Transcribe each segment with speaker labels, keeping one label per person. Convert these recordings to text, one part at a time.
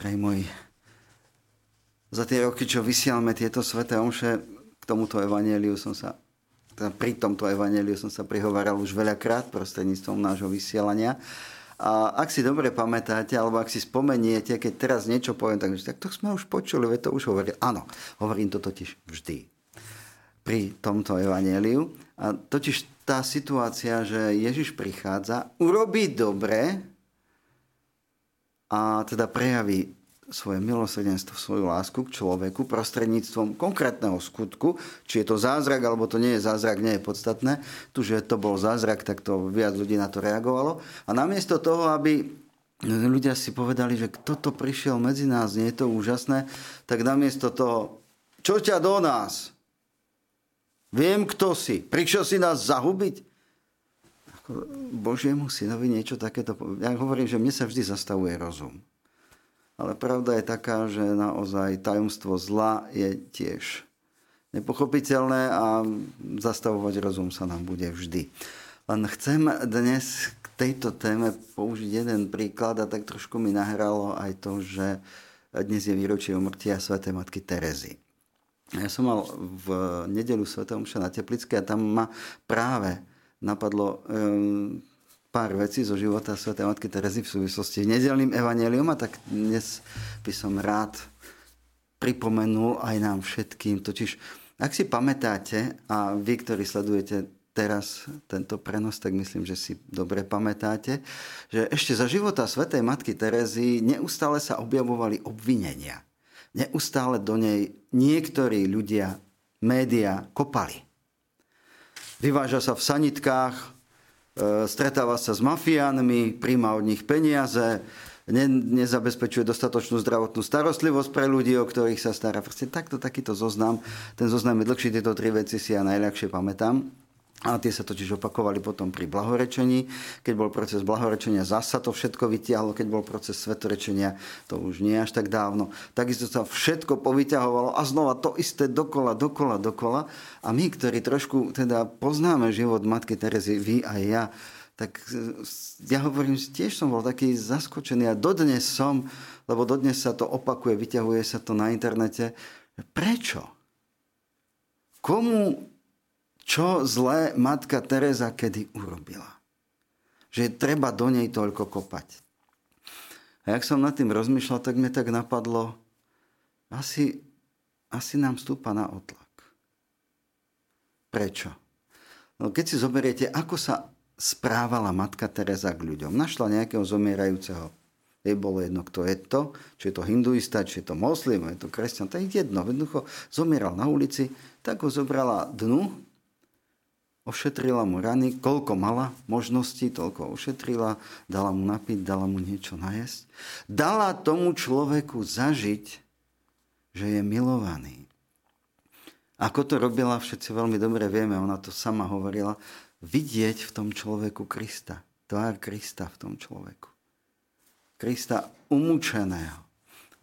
Speaker 1: drahí moji, za tie roky, čo vysielame tieto sveté omše, k tomuto evaneliu som sa, teda pri tomto evaneliu som sa prihovaral už veľakrát prostredníctvom nášho vysielania. A ak si dobre pamätáte, alebo ak si spomeniete, keď teraz niečo poviem, tak, tak to sme už počuli, veď to už hovorili. Áno, hovorím to totiž vždy pri tomto evaneliu. A totiž tá situácia, že Ježiš prichádza, urobí dobre a teda prejaví svoje milosrdenstvo, svoju lásku k človeku prostredníctvom konkrétneho skutku. Či je to zázrak, alebo to nie je zázrak, nie je podstatné. Tu, že to bol zázrak, tak to viac ľudí na to reagovalo. A namiesto toho, aby ľudia si povedali, že kto to prišiel medzi nás, nie je to úžasné, tak namiesto toho, čo ťa do nás? Viem, kto si. Prišiel si nás zahubiť? Božiemu synovi niečo takéto... Ja hovorím, že mne sa vždy zastavuje rozum. Ale pravda je taká, že naozaj tajomstvo zla je tiež nepochopiteľné a zastavovať rozum sa nám bude vždy. Len chcem dnes k tejto téme použiť jeden príklad a tak trošku mi nahralo aj to, že dnes je výročie umrtia Sv. Matky Terezy. Ja som mal v nedelu Sv. Omša na Teplické a tam ma práve napadlo um, pár vecí zo života Sv. Matky Terezy v súvislosti s nedelným evanelium a tak dnes by som rád pripomenul aj nám všetkým. Totiž, ak si pamätáte, a vy, ktorí sledujete teraz tento prenos, tak myslím, že si dobre pamätáte, že ešte za života Sv. Matky Terezy neustále sa objavovali obvinenia. Neustále do nej niektorí ľudia, média kopali. Vyváža sa v sanitkách, E, stretáva sa s mafiánmi, príjma od nich peniaze, ne, nezabezpečuje dostatočnú zdravotnú starostlivosť pre ľudí, o ktorých sa stará. Proste takto, takýto zoznam. Ten zoznam je dlhší, tieto tri veci si ja najľahšie pamätám. A tie sa totiž opakovali potom pri blahorečení. Keď bol proces blahorečenia, zasa to všetko vytiahlo. Keď bol proces svetorečenia, to už nie až tak dávno. Takisto sa všetko povyťahovalo a znova to isté dokola, dokola, dokola. A my, ktorí trošku teda poznáme život Matky Terezy, vy a ja, tak ja hovorím, tiež som bol taký zaskočený a dodnes som, lebo dodnes sa to opakuje, vyťahuje sa to na internete. Prečo? Komu čo zlé matka Teresa kedy urobila. Že treba do nej toľko kopať. A jak som nad tým rozmýšľal, tak mi tak napadlo, asi, asi nám stúpa na otlak. Prečo? No keď si zoberiete, ako sa správala matka Teresa k ľuďom. Našla nejakého zomierajúceho. Jej bolo jedno, kto je to, či je to hinduista, či je to moslim, je to kresťan. To je jedno. Jednoducho zomieral na ulici, tak ho zobrala dnu ošetrila mu rany, koľko mala možností, toľko ošetrila, dala mu napiť, dala mu niečo najesť. Dala tomu človeku zažiť, že je milovaný. Ako to robila, všetci veľmi dobre vieme, ona to sama hovorila, vidieť v tom človeku Krista. Tvár Krista v tom človeku. Krista umúčeného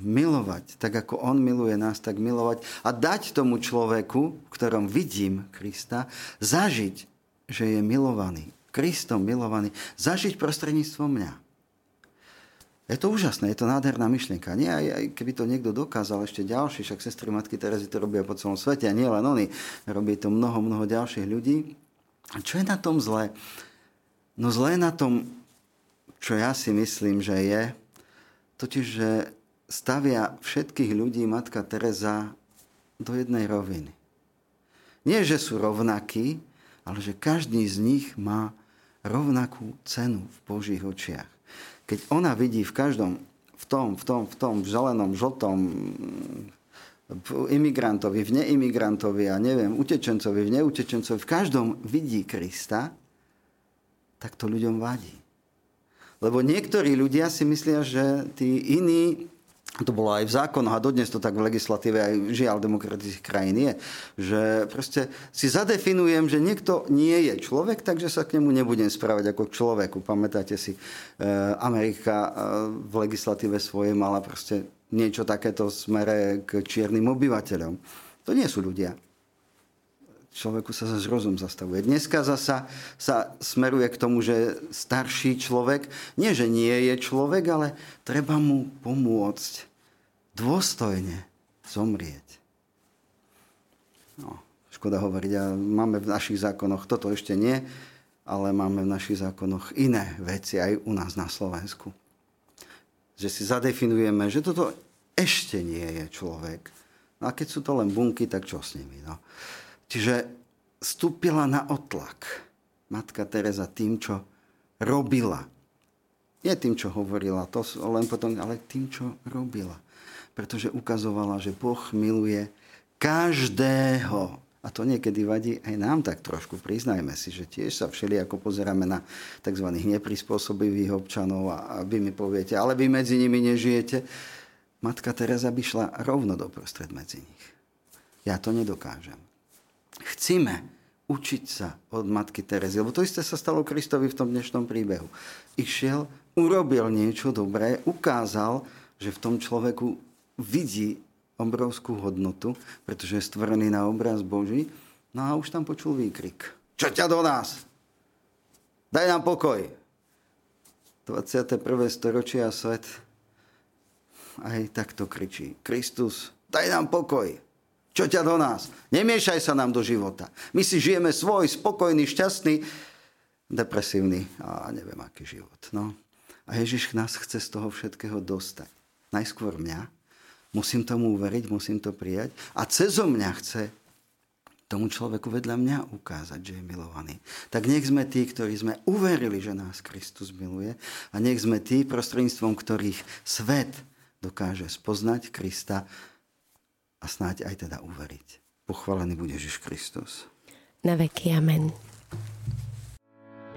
Speaker 1: milovať, tak ako On miluje nás, tak milovať a dať tomu človeku, v ktorom vidím Krista, zažiť, že je milovaný. Kristom milovaný. Zažiť prostredníctvom mňa. Je to úžasné, je to nádherná myšlienka. Nie, aj, aj keby to niekto dokázal, ešte ďalší, však sestry Matky Terezy to robia po celom svete a nie len oni. Robí to mnoho, mnoho ďalších ľudí. A čo je na tom zlé? No zlé na tom, čo ja si myslím, že je, totiž, že stavia všetkých ľudí matka Teresa do jednej roviny. Nie, že sú rovnakí, ale že každý z nich má rovnakú cenu v Božích očiach. Keď ona vidí v každom, v tom, v tom, v tom v zelenom, žltom, imigrantovi, v neimigrantovi a neviem, utečencovi, v neutečencovi, v každom vidí Krista, tak to ľuďom vadí. Lebo niektorí ľudia si myslia, že tí iní to bolo aj v zákonoch a dodnes to tak v legislatíve aj žiaľ demokratických krajín je, že proste si zadefinujem, že niekto nie je človek, takže sa k nemu nebudem správať ako k človeku. Pamätáte si, e, Amerika e, v legislatíve svojej mala proste niečo takéto v smere k čiernym obyvateľom. To nie sú ľudia. človeku sa zase rozum zastavuje. Dneska zasa sa smeruje k tomu, že starší človek, nie že nie je človek, ale treba mu pomôcť dôstojne zomrieť. No, škoda hovoriť, a máme v našich zákonoch, toto ešte nie, ale máme v našich zákonoch iné veci aj u nás na Slovensku. Že si zadefinujeme, že toto ešte nie je človek. No a keď sú to len bunky, tak čo s nimi? No. Čiže stúpila na otlak matka Teresa tým, čo robila. Nie tým, čo hovorila, to len potom, ale tým, čo robila. Pretože ukazovala, že Boh miluje každého. A to niekedy vadí aj nám tak trošku. Priznajme si, že tiež sa všeli ako pozeráme na tzv. neprispôsobivých občanov a vy mi poviete, ale vy medzi nimi nežijete. Matka Teresa by šla rovno do prostred medzi nich. Ja to nedokážem chcíme učiť sa od matky Terezy. Lebo to isté sa stalo Kristovi v tom dnešnom príbehu. Išiel, urobil niečo dobré, ukázal, že v tom človeku vidí obrovskú hodnotu, pretože je stvorený na obraz Boží. No a už tam počul výkrik. Čo ťa do nás? Daj nám pokoj. 21. storočia svet aj takto kričí. Kristus, daj nám pokoj. Čo ťa do nás? Nemiešaj sa nám do života. My si žijeme svoj spokojný, šťastný, depresívny a neviem aký život. No. A Ježiš nás chce z toho všetkého dostať. Najskôr mňa. Musím tomu uveriť, musím to prijať. A cez mňa chce tomu človeku vedľa mňa ukázať, že je milovaný. Tak nech sme tí, ktorí sme uverili, že nás Kristus miluje a nech sme tí, prostredníctvom ktorých svet dokáže spoznať Krista a snáď aj teda uveriť. Pochválený bude Ježiš Kristus.
Speaker 2: Na veky amen.